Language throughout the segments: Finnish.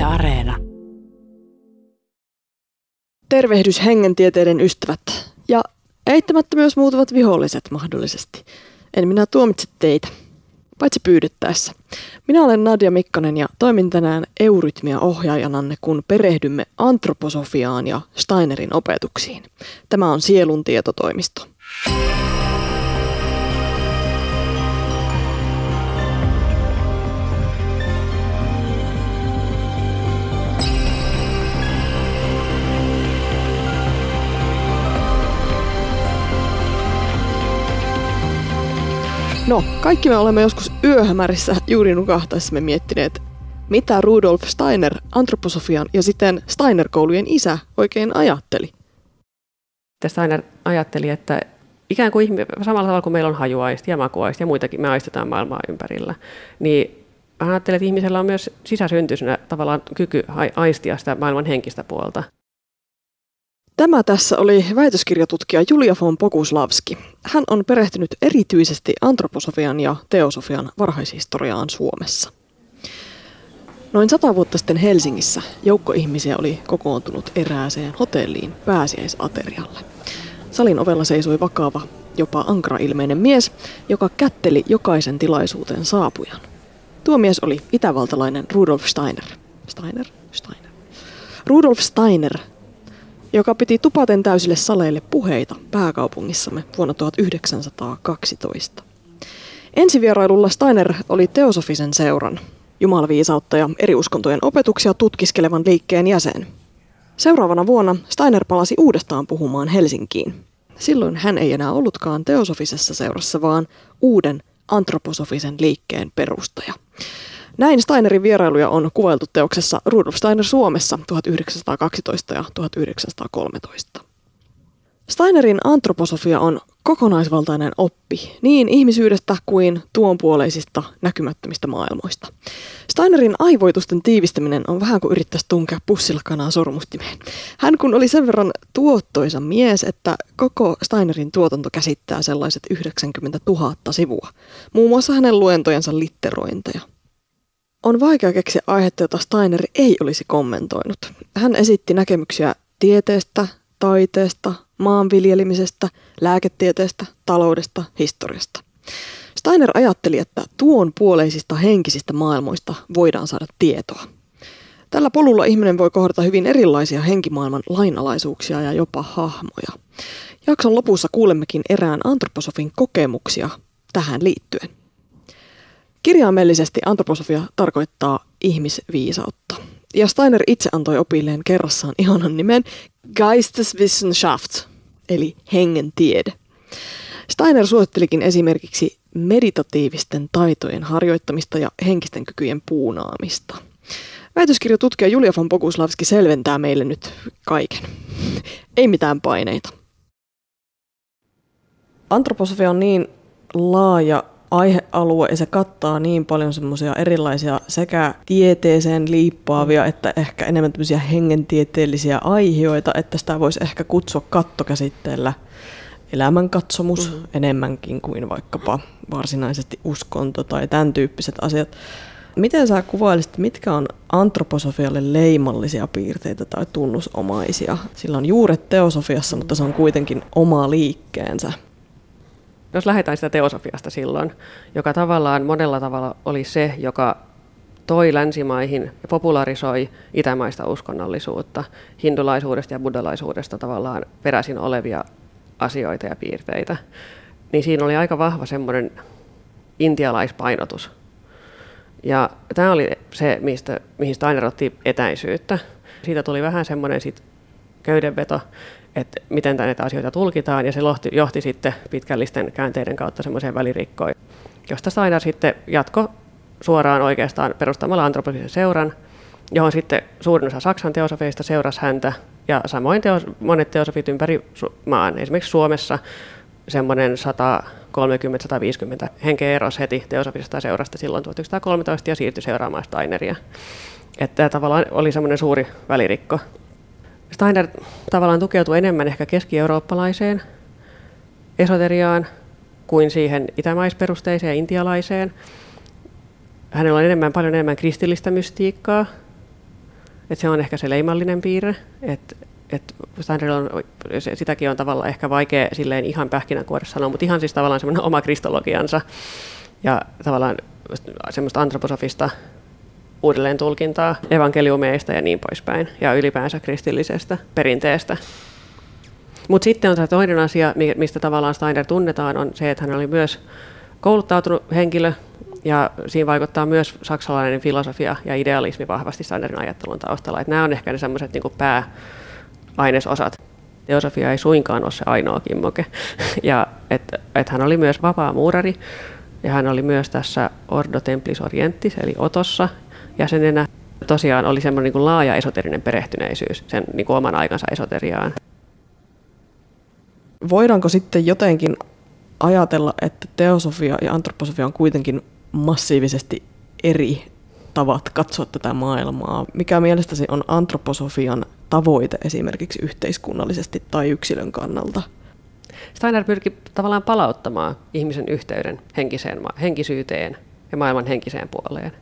Yle Areena. Tervehdys hengentieteiden ystävät ja eittämättä myös muutavat viholliset mahdollisesti. En minä tuomitse teitä, paitsi pyydettäessä. Minä olen Nadia Mikkonen ja toimin tänään Eurytmia ohjaajananne, kun perehdymme antroposofiaan ja Steinerin opetuksiin. Tämä on Sielun tietotoimisto. No, kaikki me olemme joskus yöhämärissä juuri nukahtaessamme miettineet, mitä Rudolf Steiner, antroposofian ja sitten Steiner-koulujen isä oikein ajatteli. Steiner ajatteli, että ikään kuin samalla tavalla kuin meillä on hajuaisti ja makuaisti ja muitakin, me aistetaan maailmaa ympärillä, niin hän ajatteli, että ihmisellä on myös sisäsyntyisenä tavallaan kyky aistia sitä maailman henkistä puolta. Tämä tässä oli väitöskirjatutkija Julia von Pokuslavski. Hän on perehtynyt erityisesti antroposofian ja teosofian varhaishistoriaan Suomessa. Noin sata vuotta sitten Helsingissä joukko ihmisiä oli kokoontunut erääseen hotelliin pääsiäisaterialle. Salin ovella seisoi vakava, jopa ankra-ilmeinen mies, joka kätteli jokaisen tilaisuuteen saapujan. Tuo mies oli itävaltalainen Rudolf Steiner. Steiner? Steiner. Rudolf Steiner joka piti tupaten täysille saleille puheita pääkaupungissamme vuonna 1912. Ensivierailulla Steiner oli teosofisen seuran, jumalviisautta ja eri uskontojen opetuksia tutkiskelevan liikkeen jäsen. Seuraavana vuonna Steiner palasi uudestaan puhumaan Helsinkiin. Silloin hän ei enää ollutkaan teosofisessa seurassa, vaan uuden antroposofisen liikkeen perustaja. Näin Steinerin vierailuja on kuvailtu teoksessa Rudolf Steiner Suomessa 1912 ja 1913. Steinerin antroposofia on kokonaisvaltainen oppi niin ihmisyydestä kuin tuonpuoleisista näkymättömistä maailmoista. Steinerin aivoitusten tiivistäminen on vähän kuin yrittäisi tunkea pussilla kanaa sormustimeen. Hän kun oli sen verran tuottoisa mies, että koko Steinerin tuotanto käsittää sellaiset 90 000 sivua. Muun muassa hänen luentojensa litterointeja. On vaikea keksiä aihetta, jota Steiner ei olisi kommentoinut. Hän esitti näkemyksiä tieteestä, taiteesta, maanviljelemisestä, lääketieteestä, taloudesta, historiasta. Steiner ajatteli, että tuon puoleisista henkisistä maailmoista voidaan saada tietoa. Tällä polulla ihminen voi kohdata hyvin erilaisia henkimaailman lainalaisuuksia ja jopa hahmoja. Jakson lopussa kuulemmekin erään antroposofin kokemuksia tähän liittyen. Kirjaimellisesti antroposofia tarkoittaa ihmisviisautta. Ja Steiner itse antoi opilleen kerrassaan ihanan nimen Geisteswissenschaft, eli hengen tiede. Steiner suosittelikin esimerkiksi meditatiivisten taitojen harjoittamista ja henkisten kykyjen puunaamista. Väitöskirjatutkija Julia von Boguslavski selventää meille nyt kaiken. Ei mitään paineita. Antroposofia on niin laaja aihealue ja se kattaa niin paljon semmoisia erilaisia sekä tieteeseen liippaavia että ehkä enemmän tämmöisiä hengentieteellisiä aiheita, että sitä voisi ehkä kutsua kattokäsitteellä elämänkatsomus mm-hmm. enemmänkin kuin vaikkapa varsinaisesti uskonto tai tämän tyyppiset asiat. Miten sä kuvailisit, mitkä on antroposofialle leimallisia piirteitä tai tunnusomaisia? Sillä on juuret teosofiassa, mutta se on kuitenkin oma liikkeensä jos lähdetään sitä teosofiasta silloin, joka tavallaan monella tavalla oli se, joka toi länsimaihin ja popularisoi itämaista uskonnollisuutta, hindulaisuudesta ja buddhalaisuudesta tavallaan peräisin olevia asioita ja piirteitä, niin siinä oli aika vahva semmoinen intialaispainotus. Ja tämä oli se, mistä, mihin Steiner otti etäisyyttä. Siitä tuli vähän semmoinen sit köydenveto että miten näitä asioita tulkitaan, ja se johti, johti sitten pitkällisten käänteiden kautta semmoiseen välirikkoon, josta Steiner sitten jatko suoraan oikeastaan perustamalla antroposisen seuran, johon sitten suurin osa Saksan teosofeista seurasi häntä, ja samoin teos, monet teosofit ympäri maan, esimerkiksi Suomessa semmoinen 130-150 henkeä erosi heti teosofisesta seurasta silloin 1913 ja siirtyi seuraamaan Steineria. Että tämä tavallaan oli semmoinen suuri välirikko. Steiner tavallaan tukeutui enemmän ehkä keski-eurooppalaiseen esoteriaan kuin siihen itämaisperusteiseen intialaiseen. Hänellä on enemmän, paljon enemmän kristillistä mystiikkaa. että se on ehkä se leimallinen piirre, että et Steinerilla on, sitäkin on tavallaan ehkä vaikea silleen ihan pähkinänkuoressa sanoa, mutta ihan siis tavallaan semmoinen oma kristologiansa ja tavallaan semmoista antroposofista uudelleen tulkintaa evankeliumeista ja niin poispäin, ja ylipäänsä kristillisestä perinteestä. Mutta sitten on se toinen asia, mistä tavallaan Steiner tunnetaan, on se, että hän oli myös kouluttautunut henkilö, ja siinä vaikuttaa myös saksalainen filosofia ja idealismi vahvasti Steinerin ajattelun taustalla. Että nämä on ehkä ne semmoiset niin pääainesosat. Teosofia ei suinkaan ole se ainoa kimmoke. Ja että et hän oli myös vapaa muurari, ja hän oli myös tässä Ordo Templis Orientis, eli Otossa, jäsenenä. Tosiaan oli semmoinen niin laaja esoterinen perehtyneisyys sen niin kuin oman aikansa esoteriaan. Voidaanko sitten jotenkin ajatella, että teosofia ja antroposofia on kuitenkin massiivisesti eri tavat katsoa tätä maailmaa? Mikä mielestäsi on antroposofian tavoite esimerkiksi yhteiskunnallisesti tai yksilön kannalta? Steiner pyrki tavallaan palauttamaan ihmisen yhteyden henkiseen, henkisyyteen ja maailman henkiseen puoleen.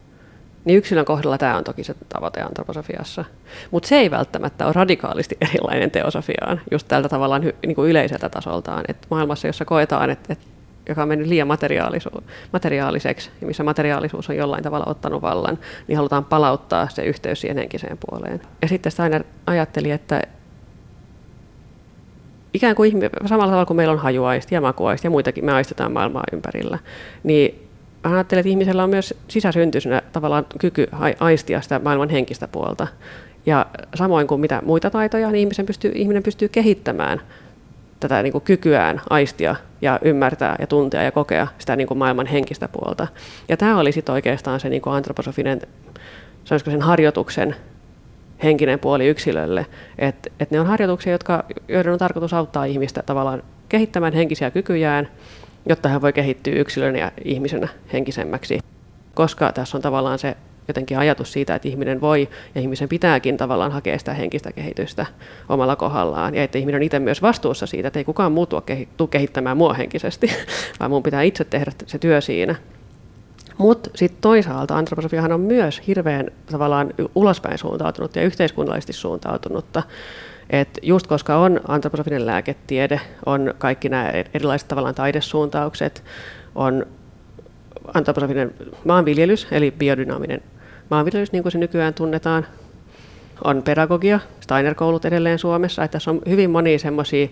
Niin yksilön kohdalla tämä on toki se tavoite antroposofiassa. Mutta se ei välttämättä ole radikaalisti erilainen teosofiaan, just tältä tavallaan niin kuin yleiseltä tasoltaan. Et maailmassa, jossa koetaan, että et, joka on mennyt liian materiaalisu- materiaaliseksi, ja missä materiaalisuus on jollain tavalla ottanut vallan, niin halutaan palauttaa se yhteys siihen henkiseen puoleen. Ja sitten Steiner ajatteli, että ikään kuin samalla tavalla kuin meillä on hajuaisti ja makuaisti ja muitakin, me aistetaan maailmaa ympärillä, niin mä ajattelen, että ihmisellä on myös sisäsyntyisenä tavallaan kyky aistia sitä maailman henkistä puolta. Ja samoin kuin mitä muita taitoja, niin ihmisen pystyy, ihminen pystyy kehittämään tätä niin kuin kykyään aistia ja ymmärtää ja tuntea ja kokea sitä niin kuin maailman henkistä puolta. Ja tämä oli sitten oikeastaan se niin kuin antroposofinen sen harjoituksen henkinen puoli yksilölle. Että et ne on harjoituksia, jotka, joiden on tarkoitus auttaa ihmistä tavallaan kehittämään henkisiä kykyjään – jotta hän voi kehittyä yksilönä ja ihmisenä henkisemmäksi. Koska tässä on tavallaan se jotenkin ajatus siitä, että ihminen voi ja ihmisen pitääkin tavallaan hakea sitä henkistä kehitystä omalla kohdallaan. Ja että ihminen on itse myös vastuussa siitä, että ei kukaan muu tule kehittämään mua henkisesti, vaan mun pitää itse tehdä se työ siinä. Mutta sitten toisaalta antroposofiahan on myös hirveän tavallaan ulospäin suuntautunutta ja yhteiskunnallisesti suuntautunutta. Et just koska on antroposofinen lääketiede, on kaikki nämä erilaiset tavallaan taidesuuntaukset, on antroposofinen maanviljelys, eli biodynaaminen maanviljelys, niin kuin se nykyään tunnetaan, on pedagogia, Steiner-koulut edelleen Suomessa, että tässä on hyvin monia semmoisia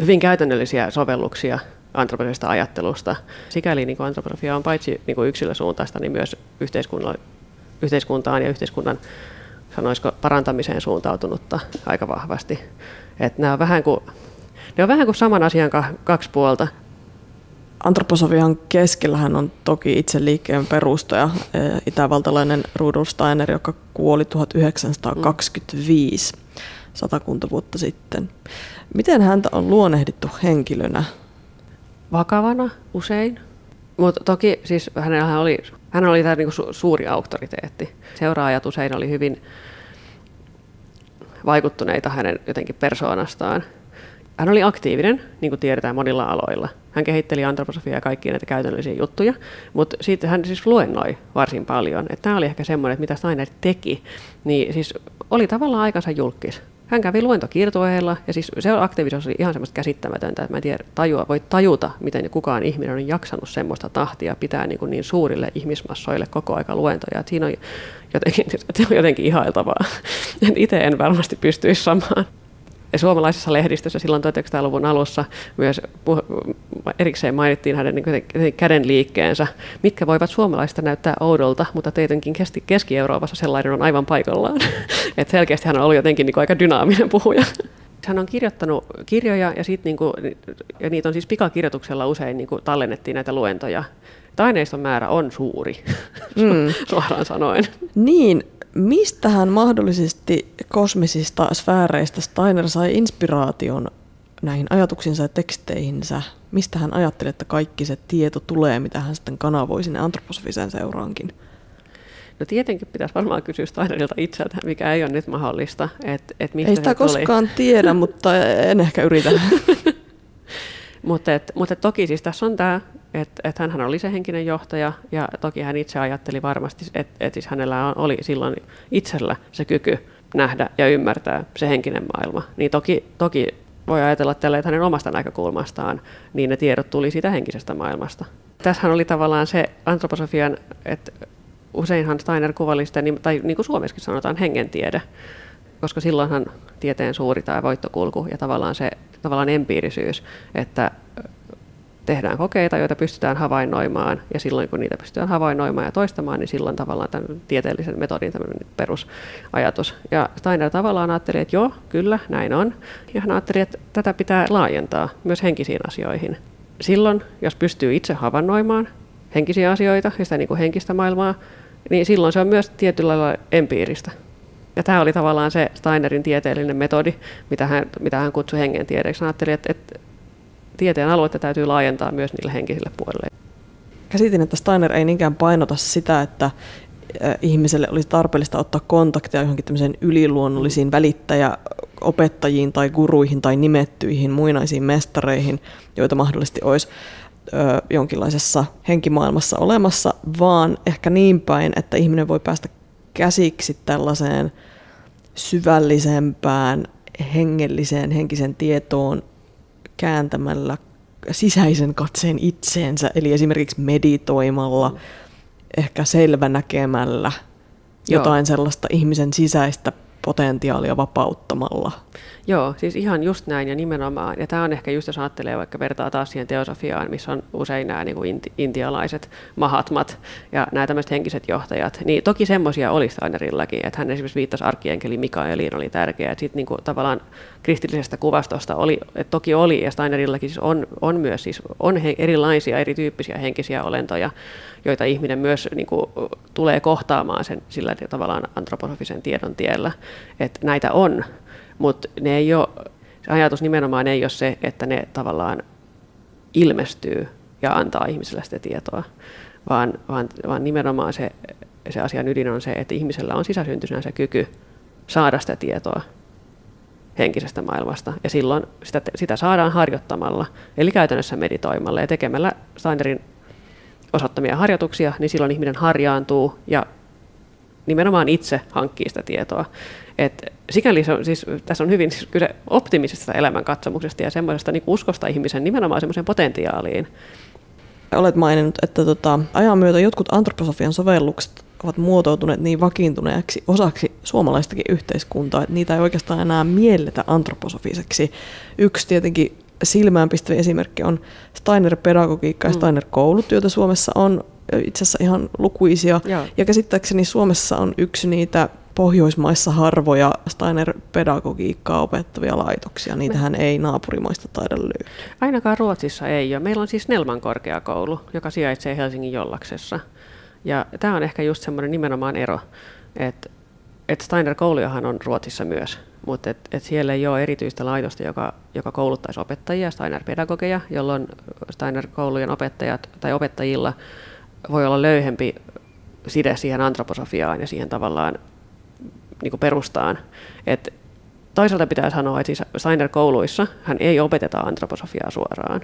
hyvin käytännöllisiä sovelluksia antroposofista ajattelusta. Sikäli niin antroposofia on paitsi niin yksilösuuntaista, niin myös yhteiskuntaan ja yhteiskunnan sanoisiko parantamiseen suuntautunutta aika vahvasti. Et nämä on vähän kuin, ne on vähän kuin saman asian kaksi puolta. Antroposofian keskellähän on toki itse liikkeen perustaja, e, itävaltalainen Rudolf Steiner, joka kuoli 1925, satakunta vuotta sitten. Miten häntä on luonehdittu henkilönä? Vakavana usein, mutta toki siis hänellä oli hän oli tämä niin su- suuri auktoriteetti. Seuraajat usein oli hyvin vaikuttuneita hänen jotenkin persoonastaan. Hän oli aktiivinen, niin kuin tiedetään monilla aloilla. Hän kehitteli antroposofiaa ja kaikkia näitä käytännöllisiä juttuja, mutta sitten hän siis luennoi varsin paljon. Että tämä oli ehkä semmoinen, että mitä Steiner teki, niin siis oli tavallaan aikansa julkis. Hän kävi luentokiertueella ja siis se aktiivisuus oli ihan semmoista käsittämätöntä, että mä en tiedä, tajua, voi tajuta, miten kukaan ihminen on jaksanut semmoista tahtia pitää niin, kuin niin suurille ihmismassoille koko aika luentoja. Että siinä on jotenkin, jotenkin ihailtavaa. Itse en varmasti pystyisi samaan. Ja suomalaisessa lehdistössä silloin 1900-luvun alussa myös erikseen mainittiin hänen niin käden liikkeensä, mitkä voivat suomalaista näyttää oudolta, mutta tietenkin Keski-Euroopassa sellainen on aivan paikallaan. Et selkeästi hän on ollut jotenkin niin aika dynaaminen puhuja. Hän on kirjoittanut kirjoja ja, sit niin kuin, ja niitä on siis pikakirjoituksella usein niin kuin tallennettiin näitä luentoja. Aineiston määrä on suuri, mm. suoraan sanoen. Niin, Mistä hän mahdollisesti kosmisista sfääreistä Steiner sai inspiraation näihin ajatuksiinsa ja teksteihinsä? Mistä hän ajatteli, että kaikki se tieto tulee, mitä hän sitten kanavoi sinne antroposofiseen seuraankin? No tietenkin pitäisi varmaan kysyä Steinerilta itseltä, mikä ei ole nyt mahdollista. Et, et mistä ei sitä koskaan tuli. tiedä, mutta en ehkä yritä. mutta, et, mutta toki siis tässä on tämä että et hän oli se henkinen johtaja ja toki hän itse ajatteli varmasti, että et siis hänellä oli silloin itsellä se kyky nähdä ja ymmärtää se henkinen maailma. Niin toki, toki voi ajatella tällä, että hänen omasta näkökulmastaan niin ne tiedot tuli siitä henkisestä maailmasta. Tässähän oli tavallaan se antroposofian, että useinhan Steiner kuvaili sitä, tai niin kuin suomessakin sanotaan, hengentiede, koska silloinhan tieteen suuri tai voittokulku ja tavallaan se tavallaan empiirisyys, että tehdään kokeita, joita pystytään havainnoimaan, ja silloin kun niitä pystytään havainnoimaan ja toistamaan, niin silloin tavallaan tämän tieteellisen metodin perusajatus. Ja Steiner tavallaan ajatteli, että joo, kyllä, näin on, ja hän ajatteli, että tätä pitää laajentaa myös henkisiin asioihin. Silloin, jos pystyy itse havainnoimaan henkisiä asioita ja sitä niin kuin henkistä maailmaa, niin silloin se on myös tietyllä lailla empiiristä. Ja tämä oli tavallaan se Steinerin tieteellinen metodi, mitä hän, mitä hän kutsui hengen tiedeksi. Hän ajatteli, että, että tieteen aluetta täytyy laajentaa myös niille henkisille puolelle. Käsitin, että Steiner ei niinkään painota sitä, että ihmiselle olisi tarpeellista ottaa kontaktia johonkin tämmöiseen yliluonnollisiin välittäjäopettajiin tai guruihin tai nimettyihin muinaisiin mestareihin, joita mahdollisesti olisi jonkinlaisessa henkimaailmassa olemassa, vaan ehkä niin päin, että ihminen voi päästä käsiksi tällaiseen syvällisempään hengelliseen henkisen tietoon kääntämällä sisäisen katseen itseensä, eli esimerkiksi meditoimalla, mm. ehkä selvänäkemällä, jotain Joo. sellaista ihmisen sisäistä potentiaalia vapauttamalla. Joo, siis ihan just näin ja nimenomaan. Ja tämä on ehkä just, jos ajattelee vaikka vertaa taas siihen teosofiaan, missä on usein nämä niin kuin inti, intialaiset mahatmat ja nämä tämmöiset henkiset johtajat, niin toki semmoisia oli Steinerillakin, että hän esimerkiksi viittasi arkienkeli Mikaeliin, oli tärkeää. Sitten niin kuin tavallaan kristillisestä kuvastosta oli, että toki oli, ja Steinerillakin siis on, on myös siis on he, erilaisia, erityyppisiä henkisiä olentoja, joita ihminen myös niin kuin, tulee kohtaamaan sen sillä tavallaan antroposofisen tiedon tiellä, että näitä on, mutta ne ei ole, se ajatus nimenomaan ei ole se, että ne tavallaan ilmestyy ja antaa ihmiselle sitä tietoa, vaan, vaan, vaan nimenomaan se, se asian ydin on se, että ihmisellä on sisäsyntyisenä se kyky saada sitä tietoa henkisestä maailmasta. Ja silloin sitä, sitä saadaan harjoittamalla, eli käytännössä meditoimalla ja tekemällä Steinerin osoittamia harjoituksia, niin silloin ihminen harjaantuu ja nimenomaan itse hankkii sitä tietoa. Et sikäli se on, siis, tässä on hyvin siis kyse optimistisesta elämänkatsomuksesta ja semmoisesta niin uskosta ihmisen nimenomaan semmoiseen potentiaaliin. Olet maininnut, että tota, ajan myötä jotkut antroposofian sovellukset ovat muotoutuneet niin vakiintuneeksi osaksi suomalaistakin yhteiskuntaa, että niitä ei oikeastaan enää mielletä antroposofiseksi. Yksi tietenkin silmäänpistävä esimerkki on Steiner-pedagogiikka ja mm. Steiner-koulut, joita Suomessa on itse asiassa ihan lukuisia. Joo. Ja käsittääkseni Suomessa on yksi niitä Pohjoismaissa harvoja Steiner-pedagogiikkaa opettavia laitoksia. Niitähän ei naapurimaista taida löytyä. Ainakaan Ruotsissa ei ole. Meillä on siis Nelman korkeakoulu, joka sijaitsee Helsingin Jollaksessa. Ja tämä on ehkä just semmoinen nimenomaan ero, että et Steiner-koulujahan on Ruotsissa myös, mutta et, et siellä ei ole erityistä laitosta, joka, joka kouluttaisi opettajia, Steiner-pedagogeja, jolloin Steiner-koulujen opettajat tai opettajilla voi olla löyhempi side siihen antroposofiaan ja siihen tavallaan niin perustaan. Et toisaalta pitää sanoa, että siis Steiner-kouluissa hän ei opeteta antroposofiaa suoraan,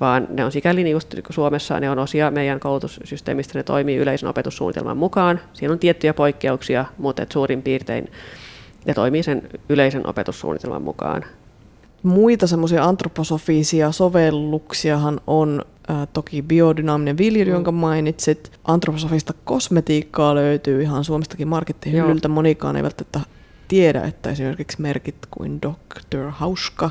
vaan ne on sikäli niin just Suomessa, ne on osia meidän koulutussysteemistä, ne toimii yleisen opetussuunnitelman mukaan. Siinä on tiettyjä poikkeuksia, mutta et suurin piirtein ne toimii sen yleisen opetussuunnitelman mukaan. Muita semmoisia antroposofisia sovelluksiahan on äh, toki biodynaaminen viljely, mm. jonka mainitsit. Antroposofista kosmetiikkaa löytyy ihan Suomestakin markettihyllyltä. Monikaan ei välttämättä tiedä, että esimerkiksi merkit kuin Dr. Hauska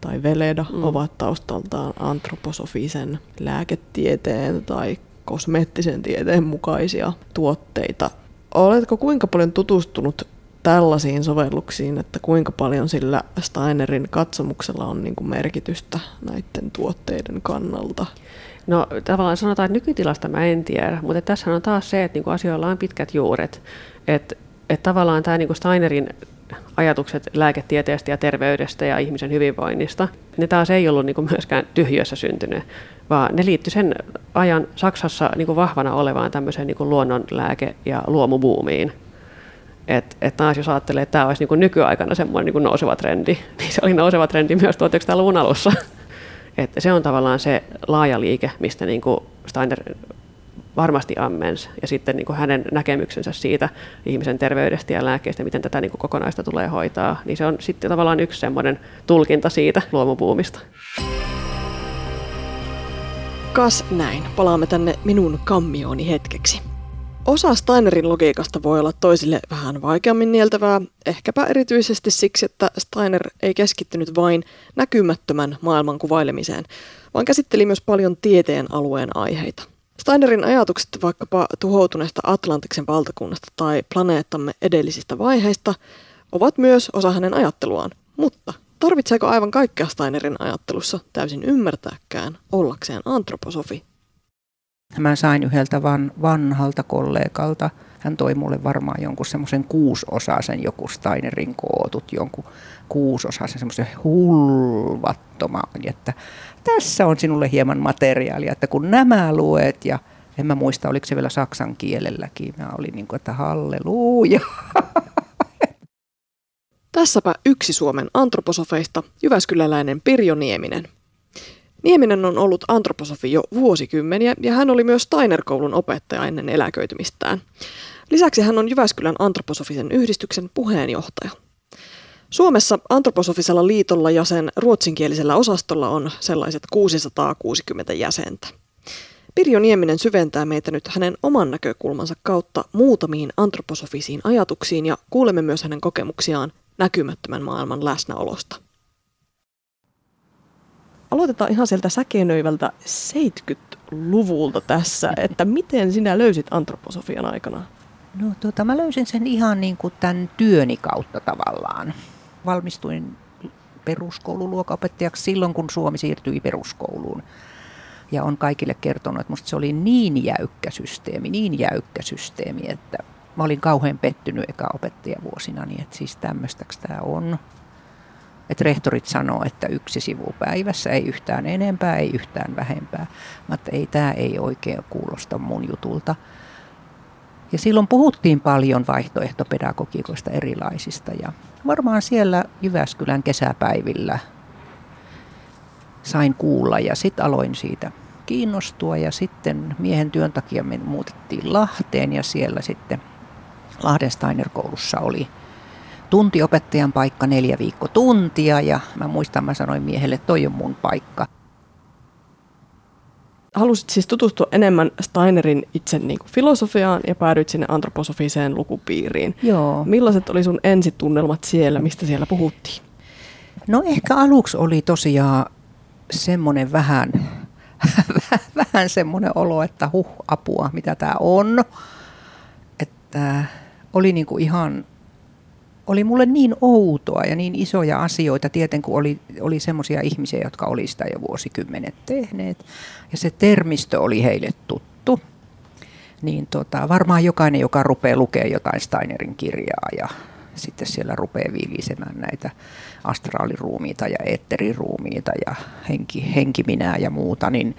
tai Veleda mm. ovat taustaltaan antroposofisen lääketieteen tai kosmeettisen tieteen mukaisia tuotteita. Oletko kuinka paljon tutustunut tällaisiin sovelluksiin, että kuinka paljon sillä Steinerin katsomuksella on niin kuin merkitystä näiden tuotteiden kannalta? No tavallaan sanotaan, että nykytilasta mä en tiedä, mutta tässä on taas se, että niin kuin asioilla on pitkät juuret. Että että tavallaan tämä niin kuin Steinerin ajatukset lääketieteestä ja terveydestä ja ihmisen hyvinvoinnista, ne taas ei ollut niin kuin myöskään tyhjössä syntynyt, vaan ne liittyi sen ajan Saksassa niin kuin vahvana olevaan tämmöiseen niin kuin luonnonlääke- ja luomubuumiin. Että et taas jos ajattelee, että tämä olisi niin nykyaikana semmoinen niin nouseva trendi, niin se oli nouseva trendi myös 1900-luvun alussa. Että se on tavallaan se laaja liike, mistä niin kuin Steiner varmasti ammens, ja sitten niin kuin hänen näkemyksensä siitä ihmisen terveydestä ja lääkkeestä, miten tätä niin kuin kokonaista tulee hoitaa, niin se on sitten tavallaan yksi semmoinen tulkinta siitä luomupuumista. Kas näin, palaamme tänne minun kammioni hetkeksi. Osa Steinerin logiikasta voi olla toisille vähän vaikeammin nieltävää, ehkäpä erityisesti siksi, että Steiner ei keskittynyt vain näkymättömän maailman kuvailemiseen, vaan käsitteli myös paljon tieteen alueen aiheita. Steinerin ajatukset vaikkapa tuhoutuneesta Atlantiksen valtakunnasta tai planeettamme edellisistä vaiheista ovat myös osa hänen ajatteluaan, mutta tarvitseeko aivan kaikkea Steinerin ajattelussa täysin ymmärtääkään ollakseen antroposofi? Mä sain yhdeltä van, vanhalta kollegalta, hän toi mulle varmaan jonkun semmoisen kuusosaisen joku Steinerin kootut, jonkun kuusosaisen semmoisen hulvattoman, että tässä on sinulle hieman materiaalia, että kun nämä luet ja en mä muista, oliko se vielä saksan kielelläkin. Mä olin niin kuin, että halleluja. Tässäpä yksi Suomen antroposofeista, Jyväskyläläinen Pirjo Nieminen. Nieminen on ollut antroposofi jo vuosikymmeniä ja hän oli myös Steiner-koulun opettaja ennen eläköitymistään. Lisäksi hän on Jyväskylän antroposofisen yhdistyksen puheenjohtaja. Suomessa antroposofisella liitolla ja sen ruotsinkielisellä osastolla on sellaiset 660 jäsentä. Pirjo Nieminen syventää meitä nyt hänen oman näkökulmansa kautta muutamiin antroposofisiin ajatuksiin ja kuulemme myös hänen kokemuksiaan näkymättömän maailman läsnäolosta. Aloitetaan ihan sieltä säkenöivältä 70-luvulta tässä, että miten sinä löysit antroposofian aikana? No tuota, mä löysin sen ihan niin kuin tämän työni kautta tavallaan. Valmistuin peruskoululuokaopettajaksi silloin, kun Suomi siirtyi peruskouluun. Ja on kaikille kertonut, että musta se oli niin jäykkä systeemi, niin jäykkä systeemi, että mä olin kauhean pettynyt eka opettajavuosina, niin että siis tämmöistäks tämä on. Että rehtorit sanoo, että yksi sivu päivässä, ei yhtään enempää, ei yhtään vähempää. Mä että ei, tämä ei oikein kuulosta mun jutulta. Ja silloin puhuttiin paljon vaihtoehtopedagogiikoista erilaisista ja varmaan siellä Jyväskylän kesäpäivillä sain kuulla ja sitten aloin siitä kiinnostua ja sitten miehen työn takia me muutettiin Lahteen ja siellä sitten Lahden Steiner-koulussa oli tuntiopettajan paikka neljä viikko tuntia ja mä muistan, mä sanoin miehelle, toi on mun paikka. Halusit siis tutustua enemmän Steinerin itse niin kuin filosofiaan ja päädyit sinne antroposofiseen lukupiiriin. Joo. Millaiset oli sun ensitunnelmat siellä, mistä siellä puhuttiin? No ehkä aluksi oli tosiaan semmoinen vähän, vähän semmoinen olo, että huh, apua, mitä tämä on. Että oli niinku ihan oli mulle niin outoa ja niin isoja asioita, tieten kun oli, oli semmoisia ihmisiä, jotka oli sitä jo vuosikymmenet tehneet. Ja se termistö oli heille tuttu. Niin tota, varmaan jokainen, joka rupeaa lukemaan jotain Steinerin kirjaa ja sitten siellä rupeaa viilisemään näitä astraaliruumiita ja eetteriruumiita ja henki, henkiminää ja muuta, niin,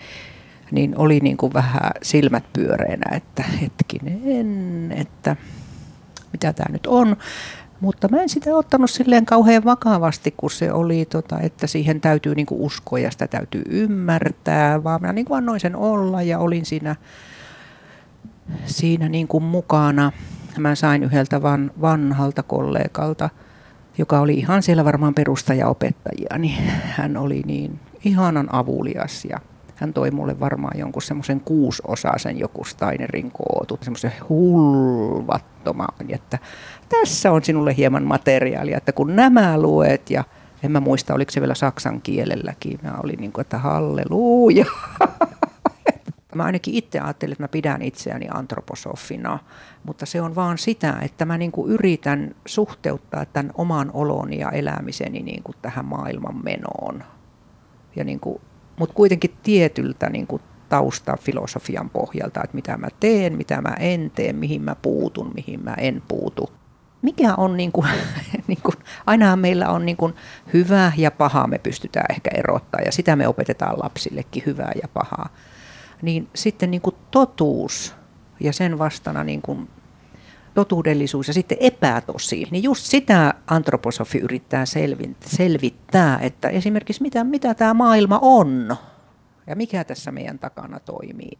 niin oli niin kuin vähän silmät pyöreänä, että hetkinen, että mitä tämä nyt on. Mutta mä en sitä ottanut silleen kauhean vakavasti, kun se oli, tota, että siihen täytyy niinku uskoa ja sitä täytyy ymmärtää, vaan mä niinku annoin sen olla ja olin siinä, siinä niinku mukana. Mä sain yhdeltä van, vanhalta kollegalta, joka oli ihan siellä varmaan perustajaopettajia, niin hän oli niin ihanan avulias ja hän toi mulle varmaan jonkun semmoisen kuusosaisen joku Steinerin kootut, semmoisen hulvattoman, että tässä on sinulle hieman materiaalia, että kun nämä luet ja en mä muista, oliko se vielä saksan kielelläkin, mä olin niin kuin, että halleluja. Mä ainakin itse ajattelin, että mä pidän itseäni antroposofina, mutta se on vaan sitä, että mä niin kuin yritän suhteuttaa tämän oman oloni ja elämiseni niin kuin tähän maailman menoon. Ja niin kuin mutta kuitenkin tietyltä niin kuin taustafilosofian pohjalta, että mitä mä teen, mitä mä en tee, mihin mä puutun, mihin mä en puutu. Mikä on, niin kuin, niin kuin, ainahan meillä on niin kuin hyvä ja paha, me pystytään ehkä erottaa ja sitä me opetetaan lapsillekin, hyvää ja pahaa. Niin sitten niin kuin totuus ja sen vastana niin kuin totuudellisuus ja sitten epätosi, niin just sitä antroposofi yrittää selvittää, että esimerkiksi mitä, mitä tämä maailma on ja mikä tässä meidän takana toimii.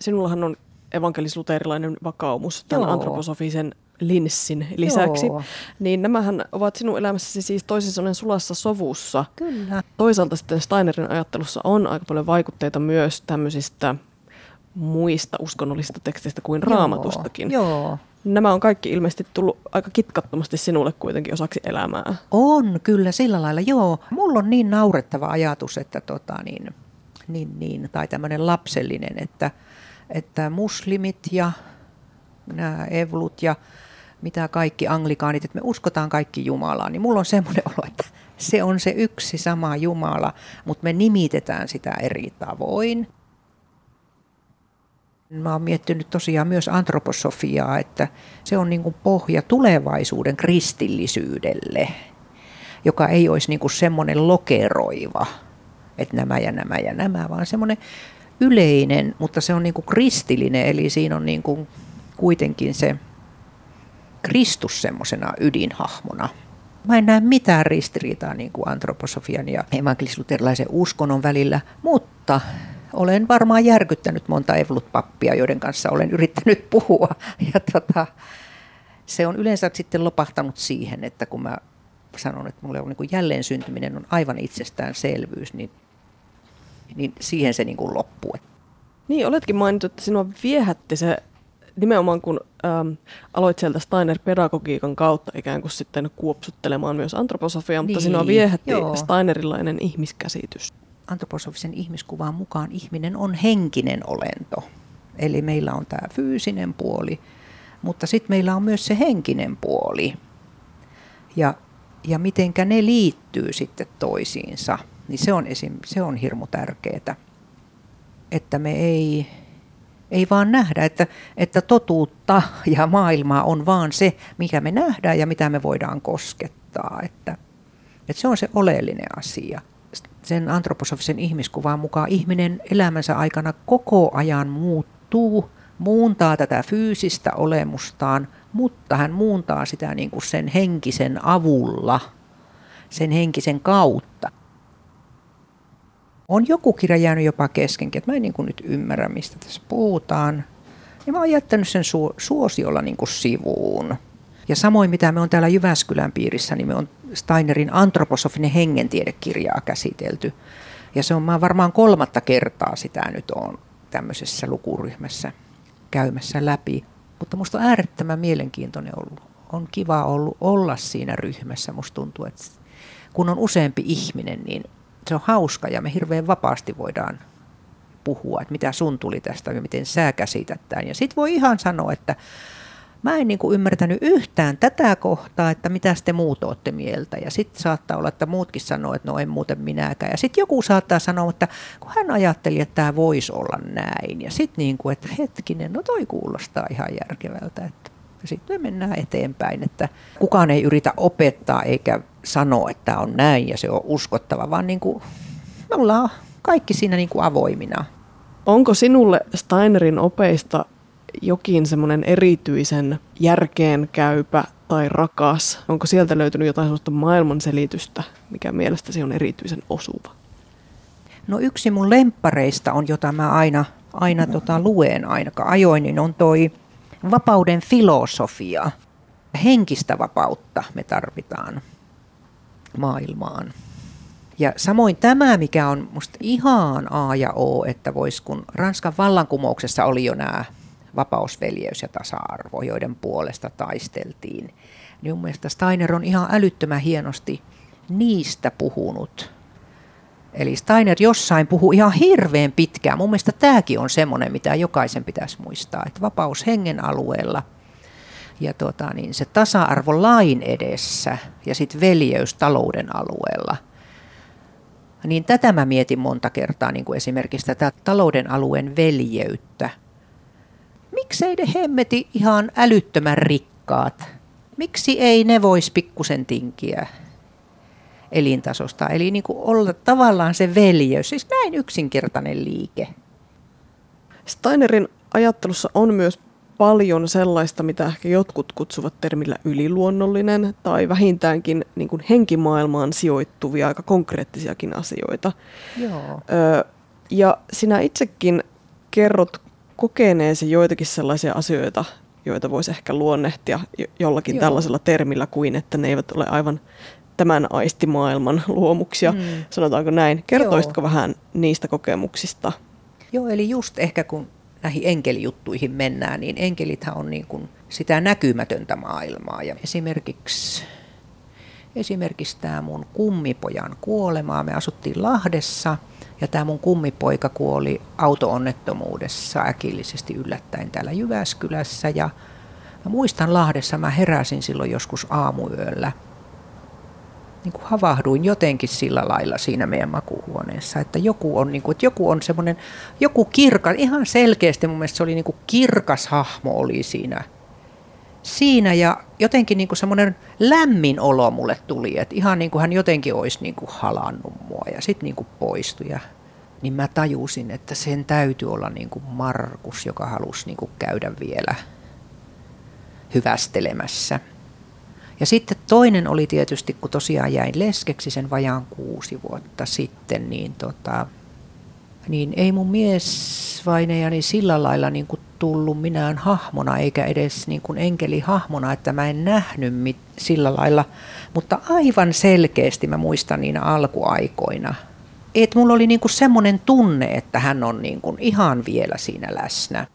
Sinullahan on evankelis-luterilainen vakaumus tämän Joo. antroposofisen linssin lisäksi. Joo. Niin nämähän ovat sinun elämässäsi siis toisin sanoen sulassa sovussa. Kyllä. Toisaalta sitten Steinerin ajattelussa on aika paljon vaikutteita myös tämmöisistä muista uskonnollisista teksteistä kuin raamatustakin. Joo. Nämä on kaikki ilmeisesti tullut aika kitkattomasti sinulle kuitenkin osaksi elämää. On, kyllä, sillä lailla, joo. Mulla on niin naurettava ajatus, että tota niin, niin, niin tai tämmöinen lapsellinen, että, että muslimit ja nämä evlut ja mitä kaikki anglikaanit, että me uskotaan kaikki Jumalaan, niin mulla on semmoinen olo, että se on se yksi sama Jumala, mutta me nimitetään sitä eri tavoin. Mä oon miettinyt tosiaan myös antroposofiaa, että se on niin pohja tulevaisuuden kristillisyydelle, joka ei olisi niin semmoinen lokeroiva, että nämä ja nämä ja nämä, vaan semmoinen yleinen, mutta se on niin kristillinen, eli siinä on niin kuitenkin se Kristus semmoisena ydinhahmona. Mä en näe mitään ristiriitaa niin kuin antroposofian ja evankelis-luterilaisen uskonnon välillä, mutta olen varmaan järkyttänyt monta evlut-pappia, joiden kanssa olen yrittänyt puhua. Ja tota, se on yleensä sitten lopahtanut siihen, että kun mä sanon, että mulle on niin jälleen syntyminen on aivan itsestäänselvyys, niin, niin siihen se niin kuin loppuu. Niin, oletkin mainittu, että sinua viehätti se nimenomaan kun ähm, aloit sieltä Steiner-pedagogiikan kautta ikään kuin sitten kuopsuttelemaan myös antroposofiaa, mutta niin, sinua viehätti joo. Steinerilainen ihmiskäsitys. Antroposofisen ihmiskuvan mukaan ihminen on henkinen olento. Eli meillä on tämä fyysinen puoli, mutta sitten meillä on myös se henkinen puoli. Ja, ja mitenkä ne liittyy sitten toisiinsa, niin se on, esim, se on hirmu tärkeää. Että me ei ei vaan nähdä, että, että totuutta ja maailmaa on vaan se, mikä me nähdään ja mitä me voidaan koskettaa. Että, että se on se oleellinen asia. Sen antroposofisen ihmiskuvan mukaan ihminen elämänsä aikana koko ajan muuttuu, muuntaa tätä fyysistä olemustaan, mutta hän muuntaa sitä niin kuin sen henkisen avulla, sen henkisen kautta on joku kirja jäänyt jopa keskenkin, että mä en niin kuin nyt ymmärrä, mistä tässä puhutaan. Ja mä oon jättänyt sen su- suosiolla niin kuin sivuun. Ja samoin mitä me on täällä Jyväskylän piirissä, niin me on Steinerin antroposofinen hengentiedekirjaa käsitelty. Ja se on mä varmaan kolmatta kertaa sitä nyt on tämmöisessä lukuryhmässä käymässä läpi. Mutta musta on äärettömän mielenkiintoinen ollut. On kiva ollut olla siinä ryhmässä. Musta tuntuu, että kun on useampi ihminen, niin se on hauska ja me hirveän vapaasti voidaan puhua, että mitä sun tuli tästä ja miten sä käsität tämän. Ja sitten voi ihan sanoa, että mä en niin kuin ymmärtänyt yhtään tätä kohtaa, että mitä te muut olette mieltä. Ja sitten saattaa olla, että muutkin sanoo, että no en muuten minäkään. Ja sitten joku saattaa sanoa, että kun hän ajatteli, että tämä voisi olla näin. Ja sitten niin kuin, että hetkinen, no toi kuulostaa ihan järkevältä. Että sitten me mennään eteenpäin, että kukaan ei yritä opettaa eikä sanoa, että on näin ja se on uskottava, vaan niin kuin, me ollaan kaikki siinä niin kuin avoimina. Onko sinulle Steinerin opeista jokin semmoinen erityisen järkeenkäypä tai rakas? Onko sieltä löytynyt jotain sellaista maailmanselitystä, mikä mielestäsi on erityisen osuva? No yksi mun lemppareista on, jota mä aina, aina tota luen ainakaan ajoin, niin on toi vapauden filosofia. Henkistä vapautta me tarvitaan maailmaan. Ja samoin tämä, mikä on musta ihan A ja O, että vois kun Ranskan vallankumouksessa oli jo nämä vapausveljeys ja tasa-arvo, joiden puolesta taisteltiin. Niin mun mielestä Steiner on ihan älyttömän hienosti niistä puhunut. Eli Steiner jossain puhuu ihan hirveän pitkään. Mun mielestä tämäkin on semmoinen, mitä jokaisen pitäisi muistaa, että vapaus hengen alueella – ja tota, niin se tasa-arvo lain edessä ja sitten veljeys talouden alueella. Niin tätä mä mietin monta kertaa, niin kuin esimerkiksi tätä talouden alueen veljeyttä. Miksei ne hemmeti ihan älyttömän rikkaat? Miksi ei ne voisi pikkusen tinkiä elintasosta? Eli niin kuin olla tavallaan se veljeys, siis näin yksinkertainen liike. Steinerin ajattelussa on myös paljon sellaista, mitä ehkä jotkut kutsuvat termillä yliluonnollinen tai vähintäänkin niin kuin henkimaailmaan sijoittuvia aika konkreettisiakin asioita. Joo. Ö, ja sinä itsekin kerrot kokeneesi joitakin sellaisia asioita, joita voisi ehkä luonnehtia jollakin Joo. tällaisella termillä kuin, että ne eivät ole aivan tämän aistimaailman luomuksia, mm. sanotaanko näin. Kertoisitko Joo. vähän niistä kokemuksista? Joo, eli just ehkä kun näihin enkelijuttuihin mennään, niin enkelithän on niin kuin sitä näkymätöntä maailmaa. Ja esimerkiksi, esimerkiksi tämä mun kummipojan kuolemaa, me asuttiin Lahdessa ja tämä mun kummipoika kuoli auto-onnettomuudessa äkillisesti yllättäen täällä Jyväskylässä. Ja mä muistan Lahdessa, mä heräsin silloin joskus aamuyöllä – niin kuin havahduin jotenkin sillä lailla siinä meidän makuhuoneessa, että joku on, niin kuin, että joku on semmoinen, joku kirkas, ihan selkeästi mun mielestä se oli niin kuin kirkas hahmo oli siinä, siinä ja jotenkin niin kuin semmoinen lämmin olo mulle tuli, että ihan niin kuin hän jotenkin olisi niin kuin halannut mua ja sitten niin kuin poistui ja niin mä tajusin, että sen täytyy olla niin kuin Markus, joka halusi niin kuin käydä vielä hyvästelemässä. Ja sitten toinen oli tietysti, kun tosiaan jäin leskeksi sen vajaan kuusi vuotta sitten, niin, tota, niin ei mun miesvainejani sillä lailla niin kuin tullut minään hahmona, eikä edes niin kuin enkelihahmona, että mä en nähnyt mit, sillä lailla. Mutta aivan selkeästi mä muistan niinä alkuaikoina, että mulla oli niin kuin semmoinen tunne, että hän on niin kuin ihan vielä siinä läsnä.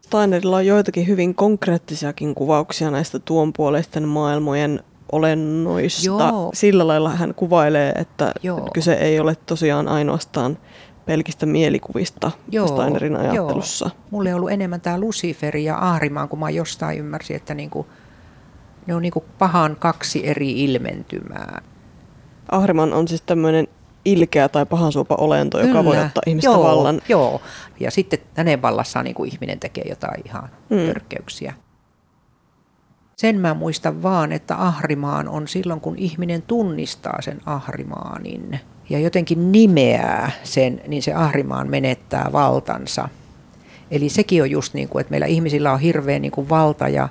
Steinerilla on joitakin hyvin konkreettisiakin kuvauksia näistä tuonpuoleisten maailmojen olennoista. Joo. Sillä lailla hän kuvailee, että Joo. kyse ei ole tosiaan ainoastaan pelkistä mielikuvista Joo, Steinerin ajattelussa. Joo. Mulle on ollut enemmän tämä Lucifer ja Ahrimaan, kun mä jostain ymmärsin, että niinku, ne on niinku pahan kaksi eri ilmentymää. Ahriman on siis tämmöinen ilkeä tai pahansuopa olento, Kyllä. joka voi ottaa ihmistä joo, vallan. Joo, ja sitten hänen vallassaan niin kuin ihminen tekee jotain ihan mm. törkeyksiä. Sen mä muistan vaan, että ahrimaan on silloin, kun ihminen tunnistaa sen ahrimaanin ja jotenkin nimeää sen, niin se ahrimaan menettää valtansa. Eli sekin on just niin kuin, että meillä ihmisillä on hirveän niin kuin valta ja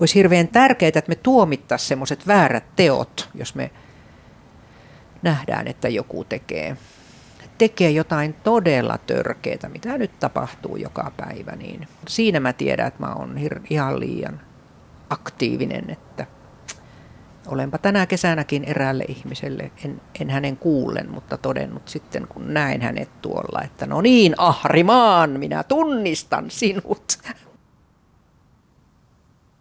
olisi hirveän tärkeää, että me tuomittaisiin semmoiset väärät teot, jos me nähdään, että joku tekee, tekee jotain todella törkeää, mitä nyt tapahtuu joka päivä, niin siinä mä tiedän, että mä oon ihan liian aktiivinen, että olenpa tänä kesänäkin eräälle ihmiselle, en, en hänen kuullen, mutta todennut sitten, kun näin hänet tuolla, että no niin, Ahrimaan, minä tunnistan sinut.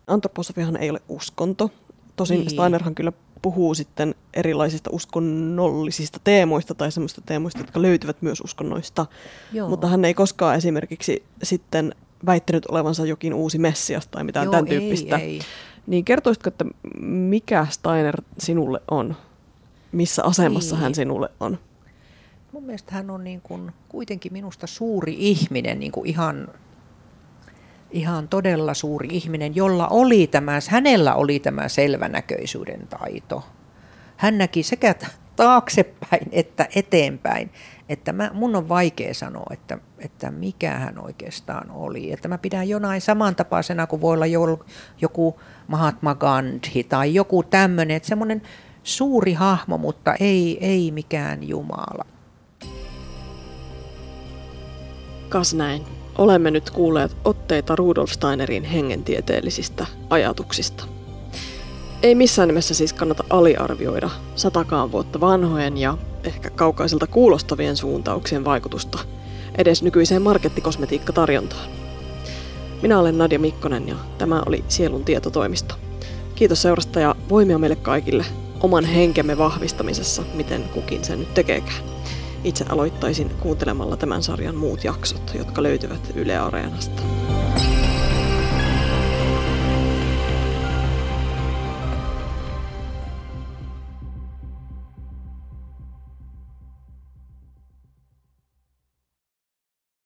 Antroposofiahan ei ole uskonto. Tosin niin. Steinerhan kyllä puhuu sitten erilaisista uskonnollisista teemoista tai semmoista teemoista, jotka löytyvät myös uskonnoista. Joo. Mutta hän ei koskaan esimerkiksi sitten väittänyt olevansa jokin uusi messias tai mitään Joo, tämän tyyppistä. Ei, ei. Niin kertoisitko, että mikä Steiner sinulle on? Missä asemassa ei. hän sinulle on? Mun mielestä hän on niin kuin kuitenkin minusta suuri ihminen, niin kuin ihan ihan todella suuri ihminen, jolla oli tämä, hänellä oli tämä selvänäköisyyden taito. Hän näki sekä taaksepäin että eteenpäin. Että mä, mun on vaikea sanoa, että, että mikä hän oikeastaan oli. Että mä pidän jonain samantapaisena kuin voi olla joku Mahatma Gandhi tai joku tämmöinen, että semmoinen suuri hahmo, mutta ei, ei mikään Jumala. Kas näin. Olemme nyt kuulleet otteita Rudolf Steinerin hengentieteellisistä ajatuksista. Ei missään nimessä siis kannata aliarvioida satakaan vuotta vanhojen ja ehkä kaukaisilta kuulostavien suuntauksien vaikutusta edes nykyiseen markettikosmetiikkatarjontaan. Minä olen Nadia Mikkonen ja tämä oli Sielun tietotoimisto. Kiitos seurasta ja voimia meille kaikille oman henkemme vahvistamisessa, miten kukin sen nyt tekeekään. Itse aloittaisin kuuntelemalla tämän sarjan muut jaksot, jotka löytyvät Yle Areenasta.